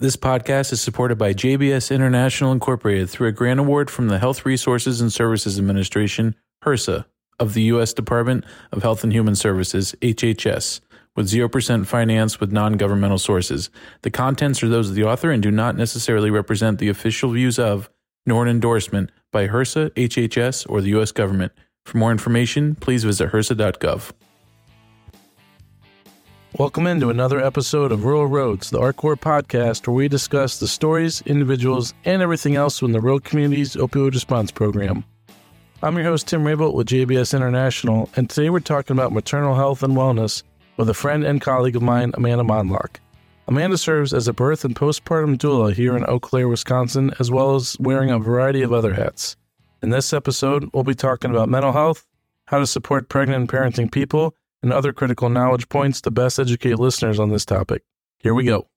This podcast is supported by JBS International Incorporated through a grant award from the Health Resources and Services Administration, HRSA, of the U.S. Department of Health and Human Services, HHS, with 0% finance with non governmental sources. The contents are those of the author and do not necessarily represent the official views of, nor an endorsement by HRSA, HHS, or the U.S. government. For more information, please visit HRSA.gov. Welcome into another episode of Rural Roads, the RCORP podcast, where we discuss the stories, individuals, and everything else from the rural community's opioid response program. I'm your host, Tim Raybolt with JBS International, and today we're talking about maternal health and wellness with a friend and colleague of mine, Amanda Mondlock. Amanda serves as a birth and postpartum doula here in Eau Claire, Wisconsin, as well as wearing a variety of other hats. In this episode, we'll be talking about mental health, how to support pregnant and parenting people, and other critical knowledge points to best educate listeners on this topic. Here we go.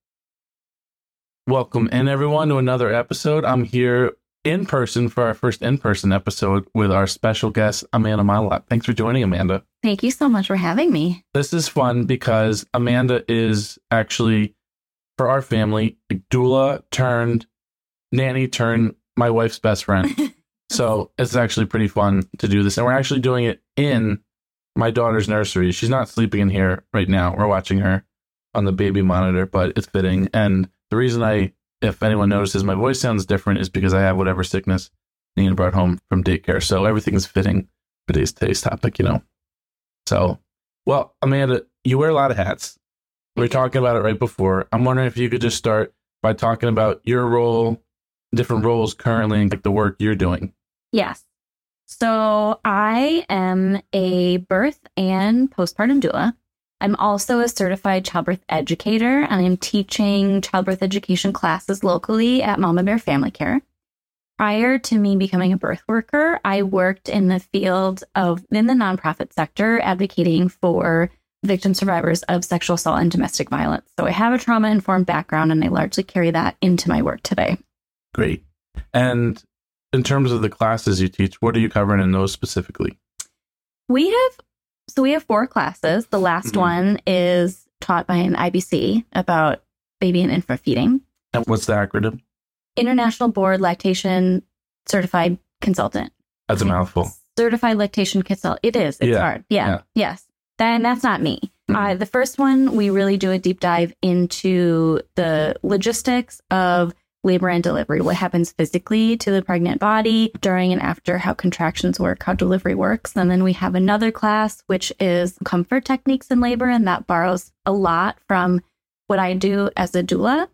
Welcome in everyone to another episode. I'm here in person for our first in-person episode with our special guest Amanda Mondlock. Thanks for joining, Amanda. Thank you so much for having me. This is fun because Amanda is actually for our family doula turned nanny turned my wife's best friend. so it's actually pretty fun to do this, and we're actually doing it in my daughter's nursery. She's not sleeping in here right now. We're watching her on the baby monitor, but it's fitting. And the reason I, if anyone notices, my voice sounds different is because I have whatever sickness Nina brought home from daycare. So everything's fitting for today's, today's topic, you know. So, well, Amanda, you wear a lot of hats. We were talking about it right before. I'm wondering if you could just start by talking about your role, different roles currently, and like the work you're doing. Yes. So I am a birth and postpartum doula. I'm also a certified childbirth educator and I'm teaching childbirth education classes locally at Mama Bear Family Care. Prior to me becoming a birth worker, I worked in the field of in the nonprofit sector advocating for victim survivors of sexual assault and domestic violence. So I have a trauma informed background and I largely carry that into my work today. Great. And in terms of the classes you teach, what are you covering in those specifically? We have so we have four classes. The last mm-hmm. one is taught by an IBC about baby and infant feeding. And what's the acronym? International Board Lactation Certified Consultant. That's a mouthful. Certified lactation consultant. It is. It's yeah. hard. Yeah. yeah. Yes. Then that's not me. Mm-hmm. Uh, the first one, we really do a deep dive into the logistics of labor and delivery, what happens physically to the pregnant body during and after, how contractions work, how delivery works. And then we have another class, which is comfort techniques in labor, and that borrows a lot from what I do as a doula.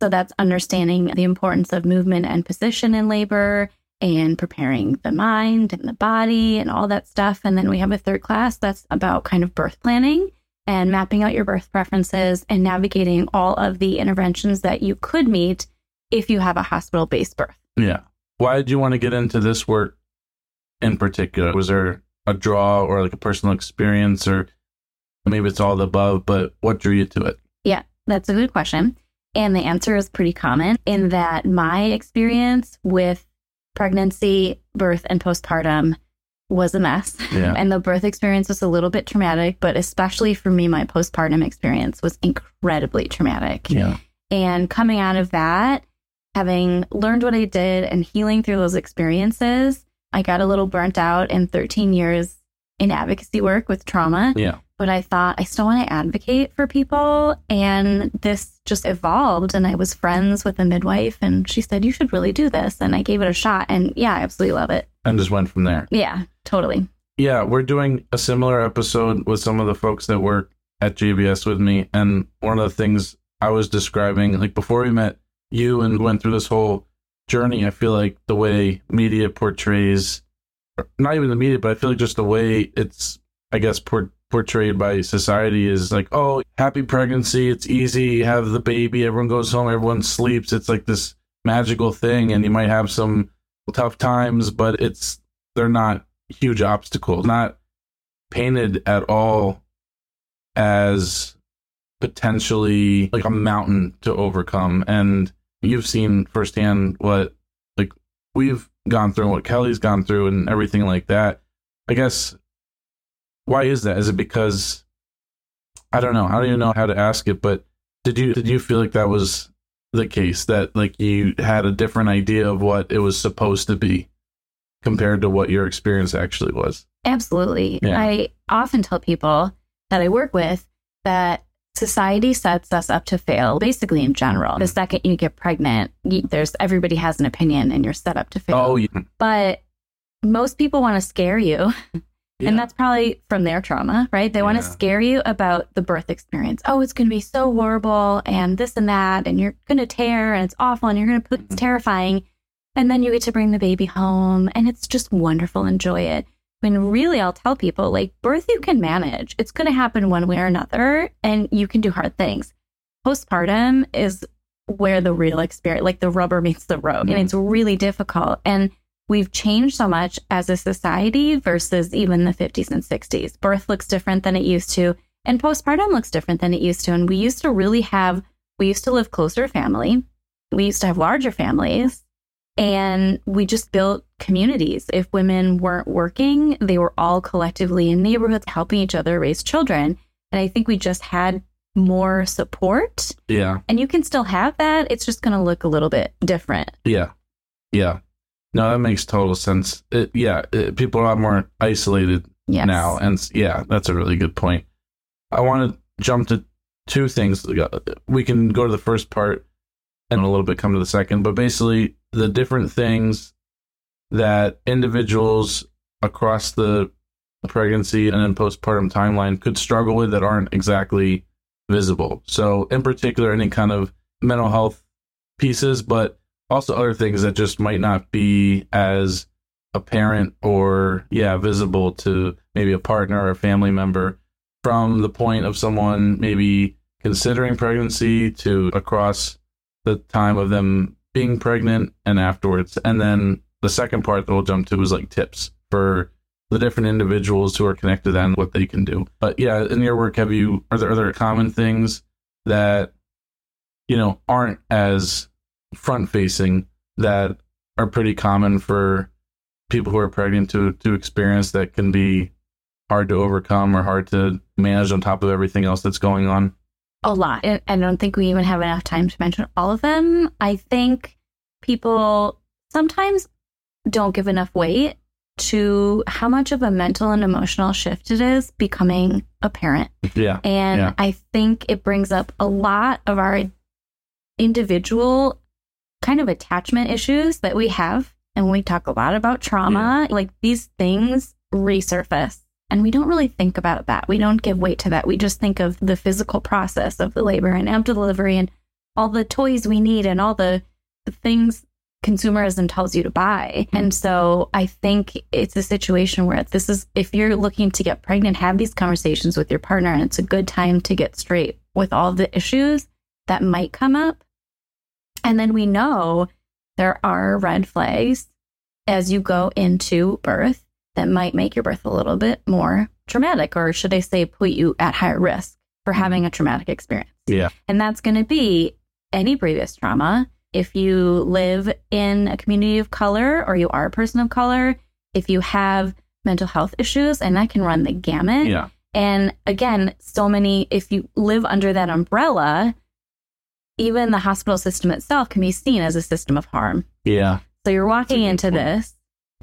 So that's understanding the importance of movement and position in labor and preparing the mind and the body and all that stuff. And then we have a third class that's about kind of birth planning and mapping out your birth preferences and navigating all of the interventions that you could meet if you have a hospital based birth. Yeah. Why did you want to get into this work in particular? Was there a draw or like a personal experience or maybe it's all the above, but what drew you to it? Yeah, that's a good question. And the answer is pretty common in that my experience with pregnancy, birth, and postpartum was a mess. Yeah. and the birth experience was a little bit traumatic, but especially for me, my postpartum experience was incredibly traumatic. Yeah. And coming out of that, having learned what I did and healing through those experiences, I got a little burnt out in 13 years in advocacy work with trauma. Yeah. But I thought I still want to advocate for people. And this just evolved. And I was friends with a midwife, and she said, You should really do this. And I gave it a shot. And yeah, I absolutely love it. And just went from there. Yeah, totally. Yeah, we're doing a similar episode with some of the folks that work at JBS with me. And one of the things I was describing, like before we met, you and mm-hmm. went through this whole journey, I feel like the way media portrays, not even the media, but I feel like just the way it's, I guess, por- portrayed by society is like, oh, happy pregnancy, it's easy, you have the baby, everyone goes home, everyone sleeps. It's like this magical thing, and you might have some tough times, but it's they're not huge obstacles, not painted at all as potentially like a mountain to overcome. And you've seen firsthand what like we've gone through and what Kelly's gone through and everything like that. I guess why is that? Is it because I don't know. I don't even know how to ask it, but did you did you feel like that was the case that like you had a different idea of what it was supposed to be compared to what your experience actually was. Absolutely. Yeah. I often tell people that I work with that society sets us up to fail basically in general. The second you get pregnant, you, there's everybody has an opinion and you're set up to fail. Oh, yeah. But most people want to scare you. Yeah. And that's probably from their trauma, right? They want to scare you about the birth experience. Oh, it's going to be so horrible and this and that, and you're going to tear and it's awful and you're going to put it's mm-hmm. terrifying. And then you get to bring the baby home and it's just wonderful. Enjoy it. When really, I'll tell people like birth you can manage. It's going to happen one way or another, and you can do hard things. Postpartum is where the real experience, like the rubber meets the road, mm-hmm. and it's really difficult. And we've changed so much as a society versus even the 50s and 60s. Birth looks different than it used to, and postpartum looks different than it used to. And we used to really have, we used to live closer family. We used to have larger families. And we just built communities. If women weren't working, they were all collectively in neighborhoods helping each other raise children. And I think we just had more support. Yeah. And you can still have that. It's just going to look a little bit different. Yeah. Yeah. No, that makes total sense. It, yeah. It, people are a lot more isolated yes. now. And yeah, that's a really good point. I want to jump to two things. We can go to the first part and a little bit come to the second, but basically, the different things that individuals across the pregnancy and then postpartum timeline could struggle with that aren't exactly visible. So, in particular, any kind of mental health pieces, but also other things that just might not be as apparent or, yeah, visible to maybe a partner or a family member from the point of someone maybe considering pregnancy to across the time of them being pregnant and afterwards. And then the second part that we'll jump to is like tips for the different individuals who are connected and what they can do. But yeah, in your work, have you are there other common things that you know aren't as front facing that are pretty common for people who are pregnant to to experience that can be hard to overcome or hard to manage on top of everything else that's going on? A lot. I don't think we even have enough time to mention all of them. I think people sometimes don't give enough weight to how much of a mental and emotional shift it is becoming a parent. Yeah. And yeah. I think it brings up a lot of our individual kind of attachment issues that we have. And we talk a lot about trauma, yeah. like these things resurface and we don't really think about that. We don't give weight to that. We just think of the physical process of the labor and after delivery and all the toys we need and all the, the things consumerism tells you to buy. And so I think it's a situation where this is, if you're looking to get pregnant, have these conversations with your partner, and it's a good time to get straight with all the issues that might come up. And then we know there are red flags as you go into birth that might make your birth a little bit more traumatic, or should I say, put you at higher risk for mm-hmm. having a traumatic experience. Yeah. And that's going to be any previous trauma. If you live in a community of color or you are a person of color, if you have mental health issues, and that can run the gamut. Yeah. And again, so many, if you live under that umbrella, even the hospital system itself can be seen as a system of harm. Yeah. So you're walking into this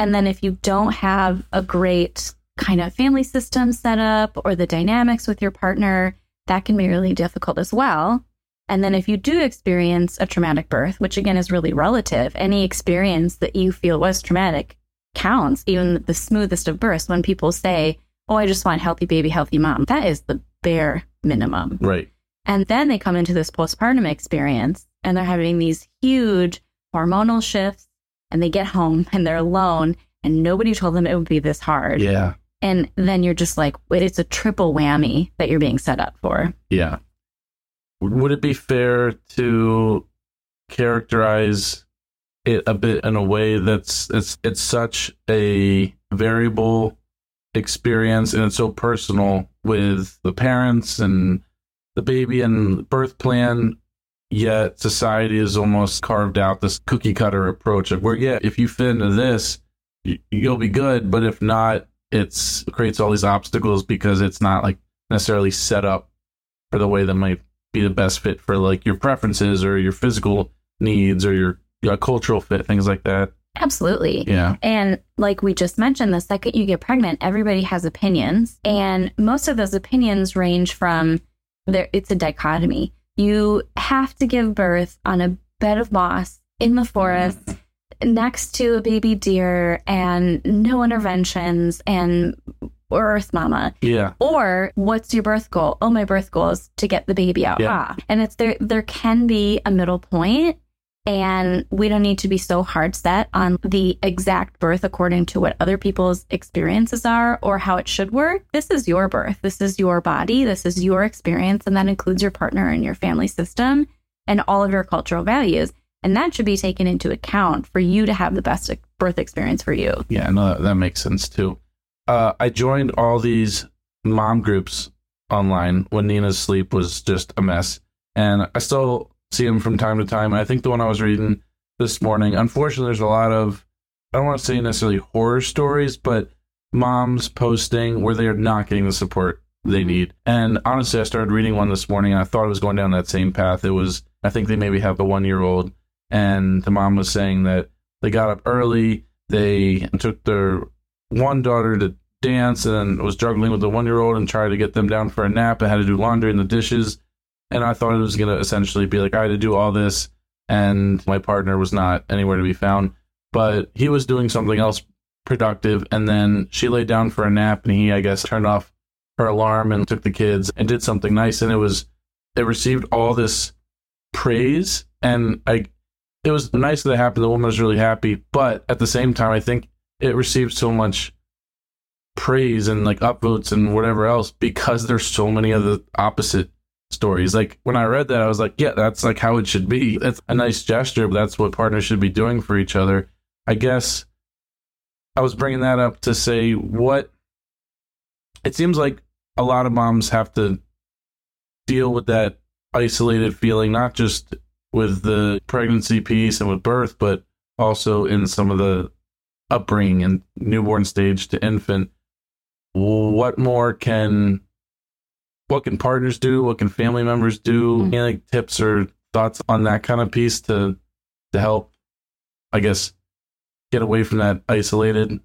and then if you don't have a great kind of family system set up or the dynamics with your partner, that can be really difficult as well. And then if you do experience a traumatic birth, which again is really relative, any experience that you feel was traumatic counts, even the smoothest of births. When people say, Oh, I just want healthy baby, healthy mom, that is the bare minimum. Right. And then they come into this postpartum experience and they're having these huge hormonal shifts and they get home and they're alone and nobody told them it would be this hard. Yeah. And then you're just like, wait, it's a triple whammy that you're being set up for. Yeah. Would it be fair to characterize it a bit in a way that's it's it's such a variable experience and it's so personal with the parents and the baby and birth plan Yet society has almost carved out this cookie cutter approach of where, yeah, if you fit into this, you'll be good. But if not, it's it creates all these obstacles because it's not like necessarily set up for the way that might be the best fit for like your preferences or your physical needs or your, your cultural fit, things like that. Absolutely. Yeah. And like we just mentioned, the second you get pregnant, everybody has opinions. And most of those opinions range from there, it's a dichotomy. You have to give birth on a bed of moss in the forest next to a baby deer and no interventions and earth mama. Yeah. Or what's your birth goal? Oh, my birth goal is to get the baby out. Yeah. Ah. And it's there there can be a middle point and we don't need to be so hard set on the exact birth according to what other people's experiences are or how it should work. This is your birth. This is your body. This is your experience. And that includes your partner and your family system and all of your cultural values. And that should be taken into account for you to have the best birth experience for you. Yeah, no, that, that makes sense too. Uh, I joined all these mom groups online when Nina's sleep was just a mess. And I still see them from time to time. I think the one I was reading this morning, unfortunately, there's a lot of, I don't want to say necessarily horror stories, but moms posting where they are not getting the support they mm-hmm. need. And honestly, I started reading one this morning and I thought it was going down that same path. It was, I think they maybe have a one year old, and the mom was saying that they got up early, they took their one daughter to dance and was juggling with the one year old and tried to get them down for a nap and had to do laundry and the dishes and I thought it was going to essentially be like I had to do all this, and my partner was not anywhere to be found. But he was doing something else productive, and then she laid down for a nap, and he, I guess, turned off her alarm and took the kids and did something nice, and it was it received all this praise, and I it was nice that it happened. The woman was really happy, but at the same time, I think it received so much praise and like upvotes and whatever else because there's so many of the opposite stories. Like when I read that, I was like, yeah, that's like how it should be. It's a nice gesture, but that's what partners should be doing for each other. I guess I was bringing that up to say what it seems like a lot of moms have to deal with that isolated feeling, not just with the pregnancy piece and with birth, but also in some of the upbringing and newborn stage to infant. What more can what can partners do? What can family members do? Mm-hmm. Any like tips or thoughts on that kind of piece to to help, I guess, get away from that isolated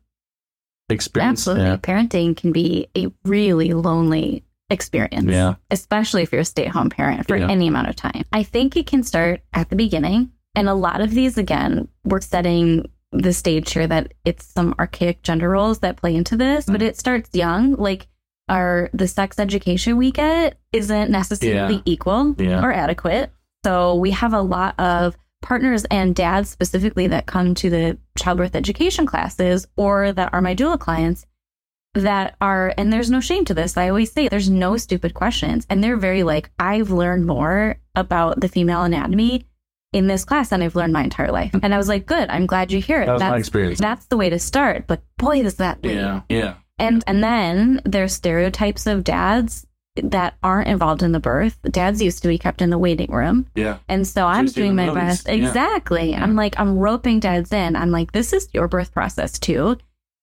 experience? Absolutely. Yeah. Parenting can be a really lonely experience. Yeah. Especially if you're a stay at home parent for yeah. any amount of time. I think it can start at the beginning. And a lot of these, again, we're setting the stage here that it's some archaic gender roles that play into this, but it starts young. Like our the sex education we get isn't necessarily yeah. equal yeah. or adequate. So we have a lot of partners and dads specifically that come to the childbirth education classes or that are my doula clients that are and there's no shame to this. I always say there's no stupid questions and they're very like I've learned more about the female anatomy in this class than I've learned my entire life. Hmm. And I was like, good, I'm glad you hear it. That that's, my experience. That's the way to start. But boy, does that Yeah. Yeah. And and then there's stereotypes of dads that aren't involved in the birth. Dads used to be kept in the waiting room. Yeah. And so I'm doing my best. Exactly. Yeah. I'm like, I'm roping dads in. I'm like, this is your birth process too.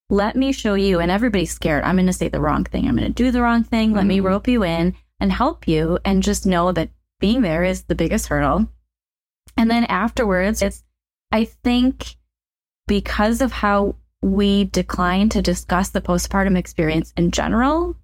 Let me show you. And everybody's scared. I'm going to say the wrong thing. I'm going to do the wrong thing. Mm-hmm. Let me mm-hmm. rope you in and help you. And just know that being there is the biggest hurdle. And then afterwards, it's, I think because of how we decline to discuss the postpartum experience in general,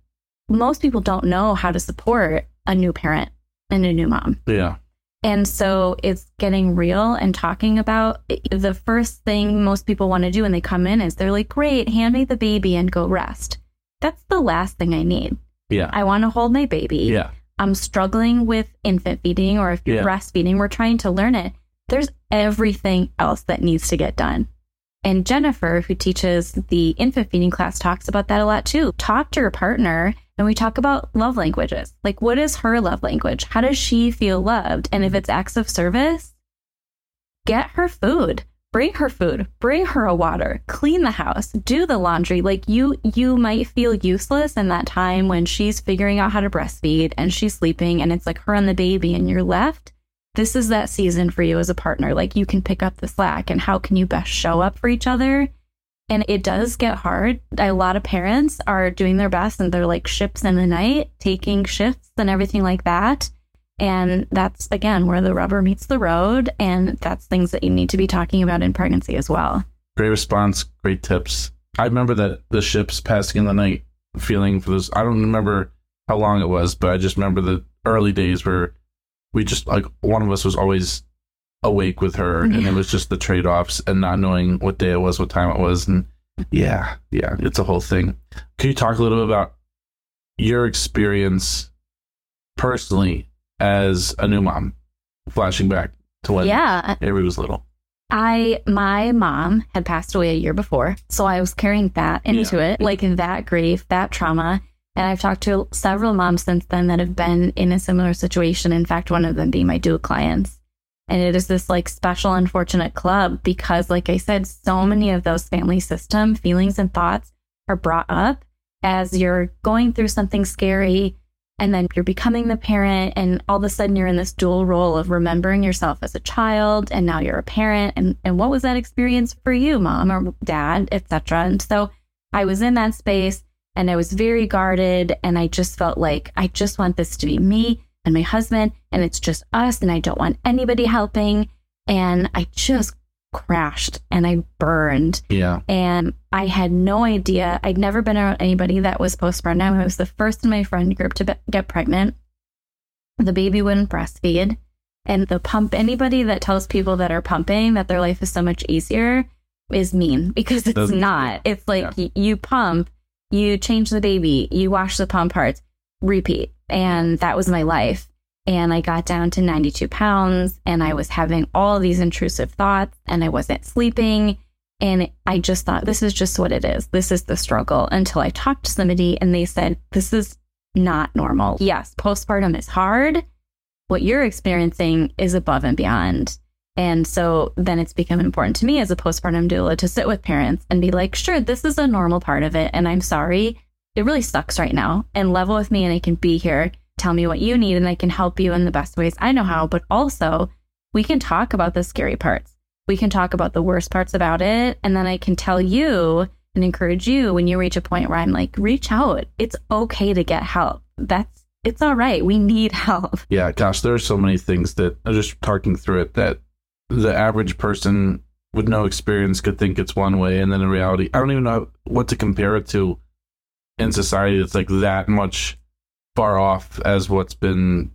most people don't know how to support a new parent and a new mom. Yeah. And so it's getting real and talking about the first thing most people want to do when they come in is they're like, great, hand me the baby and go rest. That's the last thing I need. Yeah. I want to hold my baby. Yeah. I'm struggling with infant feeding or if you're yeah. breastfeeding, we're trying to learn it. There's everything else that needs to get done. And Jennifer, who teaches the infant feeding class, talks about that a lot too. Talk to your partner and we talk about love languages. Like, what is her love language? How does she feel loved? And if it's acts of service, get her food, bring her food, bring her a water, clean the house, do the laundry. Like, you, you might feel useless in that time when she's figuring out how to breastfeed and she's sleeping and it's like her and the baby and you're left this is that season for you as a partner. Like you can pick up the slack and how can you best show up for each other? And it does get hard. A lot of parents are doing their best and they're like ships in the night, taking shifts and everything like that. And that's, again, where the rubber meets the road. And that's things that you need to be talking about in pregnancy as well. Great response. Great tips. I remember that the ships passing in the night feeling for this. I don't remember how long it was, but I just remember the early days where we just, like, one of us was always awake with her and it was just the trade-offs and not knowing what day it was what time it was and yeah yeah it's a whole thing can you talk a little bit about your experience personally as a new mom flashing back to when yeah avery was little I my mom had passed away a year before, so I was carrying that into yeah. it, like that grief, that trauma. And I've talked to several moms since then that have been in a similar situation. In fact, one of them being my doula clients. And it is this like special, unfortunate club because, like I said, so many of those family system feelings and thoughts are brought up as you're going through something scary and then you're becoming the parent and all of a sudden you're in this dual role of remembering yourself as a child and now you're a parent and, and what was that experience for you mom or dad etc and so i was in that space and i was very guarded and i just felt like i just want this to be me and my husband, and it's just us, and I don't want anybody helping. And I just crashed and I burned. Yeah. And I had no idea. I'd never been around anybody that was postpartum. I was the first in my friend group to be- get pregnant. The baby wouldn't breastfeed. And the pump, anybody that tells people that are pumping that their life is so much easier is mean because it's Doesn't, not. It's like yeah. y- you pump, you change the baby, you wash the pump parts, repeat. And that was my life. And I got down to 92 pounds and I was having all these intrusive thoughts and I wasn't sleeping. And I just thought, this is just what it is. This is the struggle until I talked to somebody and they said, this is not normal. Yes, postpartum is hard. What you're experiencing is above and beyond. And so then it's become important to me as a postpartum doula to sit with parents and be like, sure, this is a normal part of it. And I'm sorry it really sucks right now and level with me and I can be here. Tell me what you need and I can help you in the best ways I know how. But also, we can talk about the scary parts. We can talk about the worst parts about it. And then I can tell you and encourage you when you reach a point where I'm like, reach out. It's okay to get help. That's, it's all right. We need help. Yeah. Gosh, there are so many things that I'm just talking through it that the average person with no experience could think it's one way. And then in reality, I don't even know what to compare it to in society that's like that much far off as what's been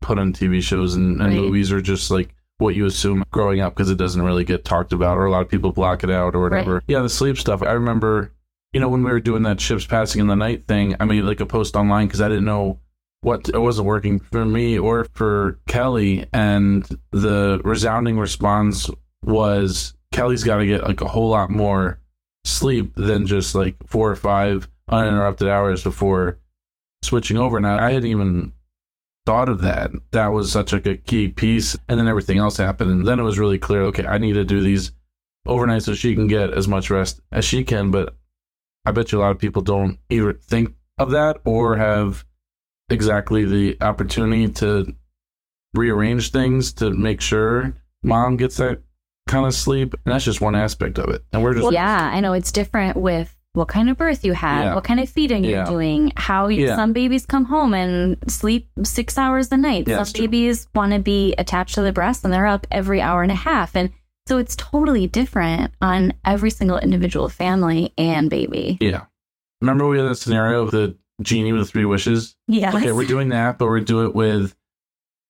put on TV shows and, and right. movies or just like what you assume growing up because it doesn't really get talked about or a lot of people block it out or whatever. Right. Yeah, the sleep stuff. I remember, you know, when we were doing that ships passing in the night thing, I made like a post online because I didn't know what it wasn't working for me or for Kelly. And the resounding response was Kelly's got to get like a whole lot more sleep than just like four or five uninterrupted hours before switching over. And I, I hadn't even thought of that. That was such like a key piece. And then everything else happened. And then it was really clear okay, I need to do these overnight so she can get as much rest as she can. But I bet you a lot of people don't either think of that or have exactly the opportunity to rearrange things to make sure mom gets that kind of sleep. And that's just one aspect of it. And we're just. Well, yeah, I know it's different with what kind of birth you had, yeah. what kind of feeding yeah. you're doing, how you, yeah. some babies come home and sleep six hours a night. some babies want to be attached to the breast and they're up every hour and a half. And so it's totally different on every single individual family and baby. Yeah. Remember we had a scenario of the genie with three wishes? Yeah. Okay, we're doing that, but we're do it with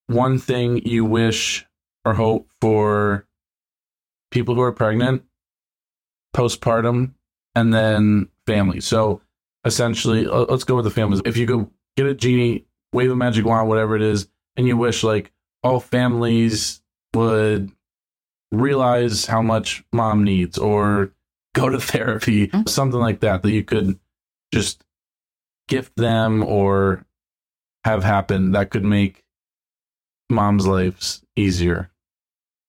one thing you wish or hope for people who are pregnant, postpartum, and then family. So essentially, let's go with the families. If you go get a genie, wave a magic wand, whatever it is, and you wish like all families would realize how much mom needs or go to therapy, mm-hmm. something like that, that you could just gift them or have happen that could make mom's lives easier,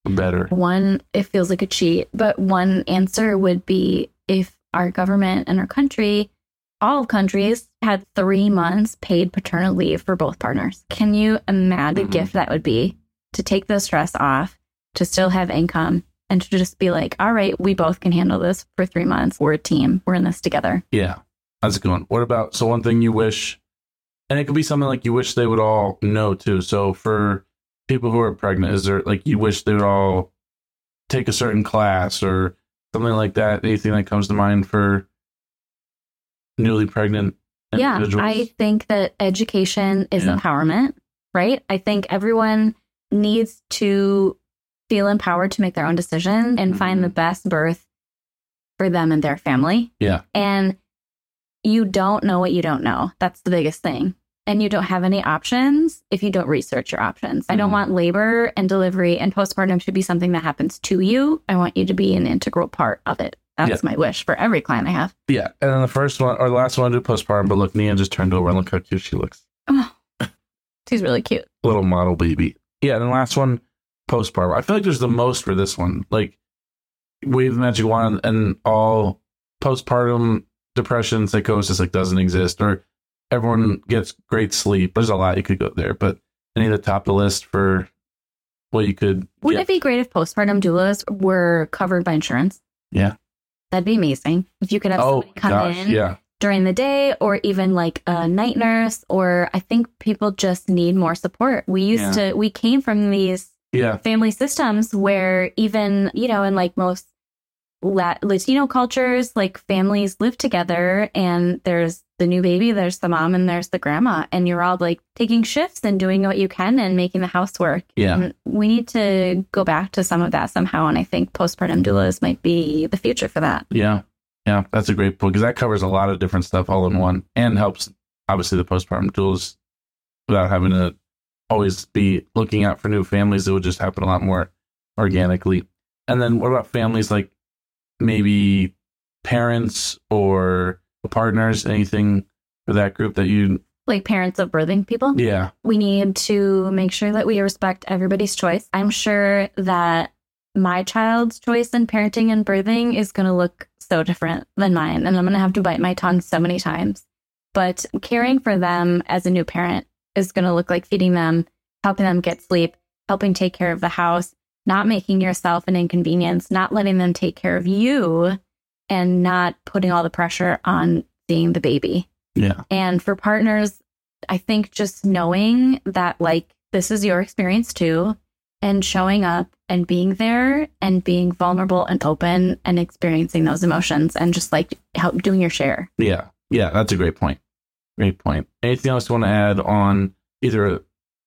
better. One, it feels like a cheat, but one answer would be if our government and our country, all countries, had three months paid paternal leave for both partners. Can you imagine mm-hmm. the gift that would be to take the stress off, to still have income, and to just be like, all right, we both can handle this for three months. We're a team. We're in this together. Yeah. That's it going? What about so one thing you wish and it could be something like you wish they would all know too. So for people who are pregnant, is there like you wish they would all take a certain class or something like that? Anything that comes to mind for newly pregnant? Yeah, I think that education is yeah. empowerment, right? I think everyone needs to feel empowered to make their own decision and mm-hmm. find the best birth for them and their family. Yeah. And you don't know what you don't know. That's the biggest thing. And you don't have any options if you don't research your options. Mm-hmm. I don't mm-hmm. want labor and delivery and postpartum to be something that happens to you. I want you to be an integral part of it. That's yeah. my wish for every client I have. Yeah. And then the first one or the last one I do postpartum, but look, Nia just turned over and look how cute she looks. Oh, she's really cute. Little model baby. Yeah. And the last one, postpartum. I feel like there's the most for this one. Like wave the magic wand and all postpartum depression, psychosis like doesn't exist, or everyone mm-hmm. gets great sleep. There's a lot you could go there, but any of the top of the list for what you could. Wouldn't it be great if postpartum doulas were covered by insurance? Yeah, that'd be amazing. If you could have oh, somebody come gosh, in, yeah. during the day, or even like a night nurse, or I think people just need more support. We used yeah. to, we came from these yeah. family systems where even, you know, in like most Latino cultures, like families live together and there's the new baby, there's the mom, and there's the grandma, and you're all like taking shifts and doing what you can and making the housework. Yeah. And we need to go back to some of that somehow. And I think postpartum doulas might be the future for that. Yeah. Yeah. That's a great point because that covers a lot of different stuff all in one and helps, obviously, the postpartum doulas without having to always be looking out for new families. It would just happen a lot more organically. And then what about families like maybe parents or partners? Anything for that group that you like parents of birthing people? Yeah. We need to make sure that we respect everybody's choice. I'm sure that my child's choice in parenting and birthing is going to look so different than mine. And I'm going to have to bite my tongue so many times. But caring for them as a new parent is going to look like feeding them, helping them get sleep, helping take care of the house, not making yourself an inconvenience, not letting them take care of you, and not putting all the pressure on seeing the baby. Yeah. And for partners, I think just knowing that, like, this is your experience too, and showing up and being there and being vulnerable and open and experiencing those emotions and just like help doing your share. Yeah. Yeah. That's a great point. Great point. Anything else you want to add on either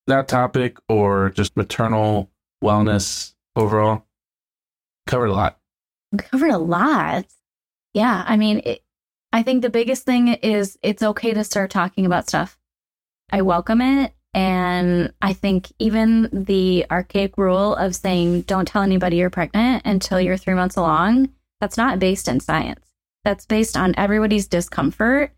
that topic or just maternal wellness overall? Covered a lot. Covered a lot. Yeah. I mean, it, I think the biggest thing is it's okay to start talking about stuff. I welcome it. And I think even the archaic rule of saying, don't tell anybody you're pregnant until you're three months along, that's not based in science. That's based on everybody's discomfort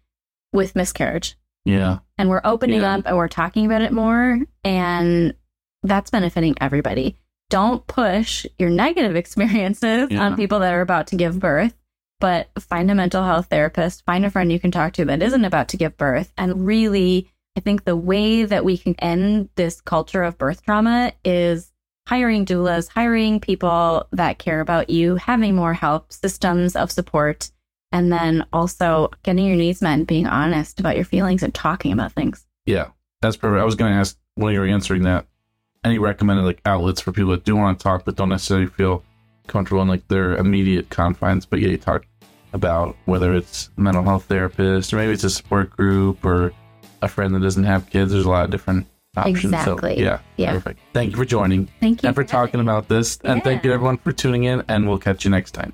with miscarriage. Yeah. And we're opening yeah. up and we're talking about it more. And that's benefiting everybody. Don't push your negative experiences yeah. on people that are about to give birth, but find a mental health therapist, find a friend you can talk to that isn't about to give birth. And really, I think the way that we can end this culture of birth trauma is hiring doulas, hiring people that care about you, having more help, systems of support and then also getting your needs met and being honest about your feelings and talking about things. Yeah, that's perfect. I was going to ask when you were answering that, any recommended like outlets for people that do want to talk but don't necessarily feel comfortable in like their immediate confines, but yeah, you talk about whether it's a mental health therapist or maybe it's a support group or a friend that doesn't have kids. There's a lot of different options. Exactly. So, yeah, yeah. Perfect. Thank you for joining. Thank you and for, for talking about this. And thank you everyone for tuning in. And we'll catch you next time.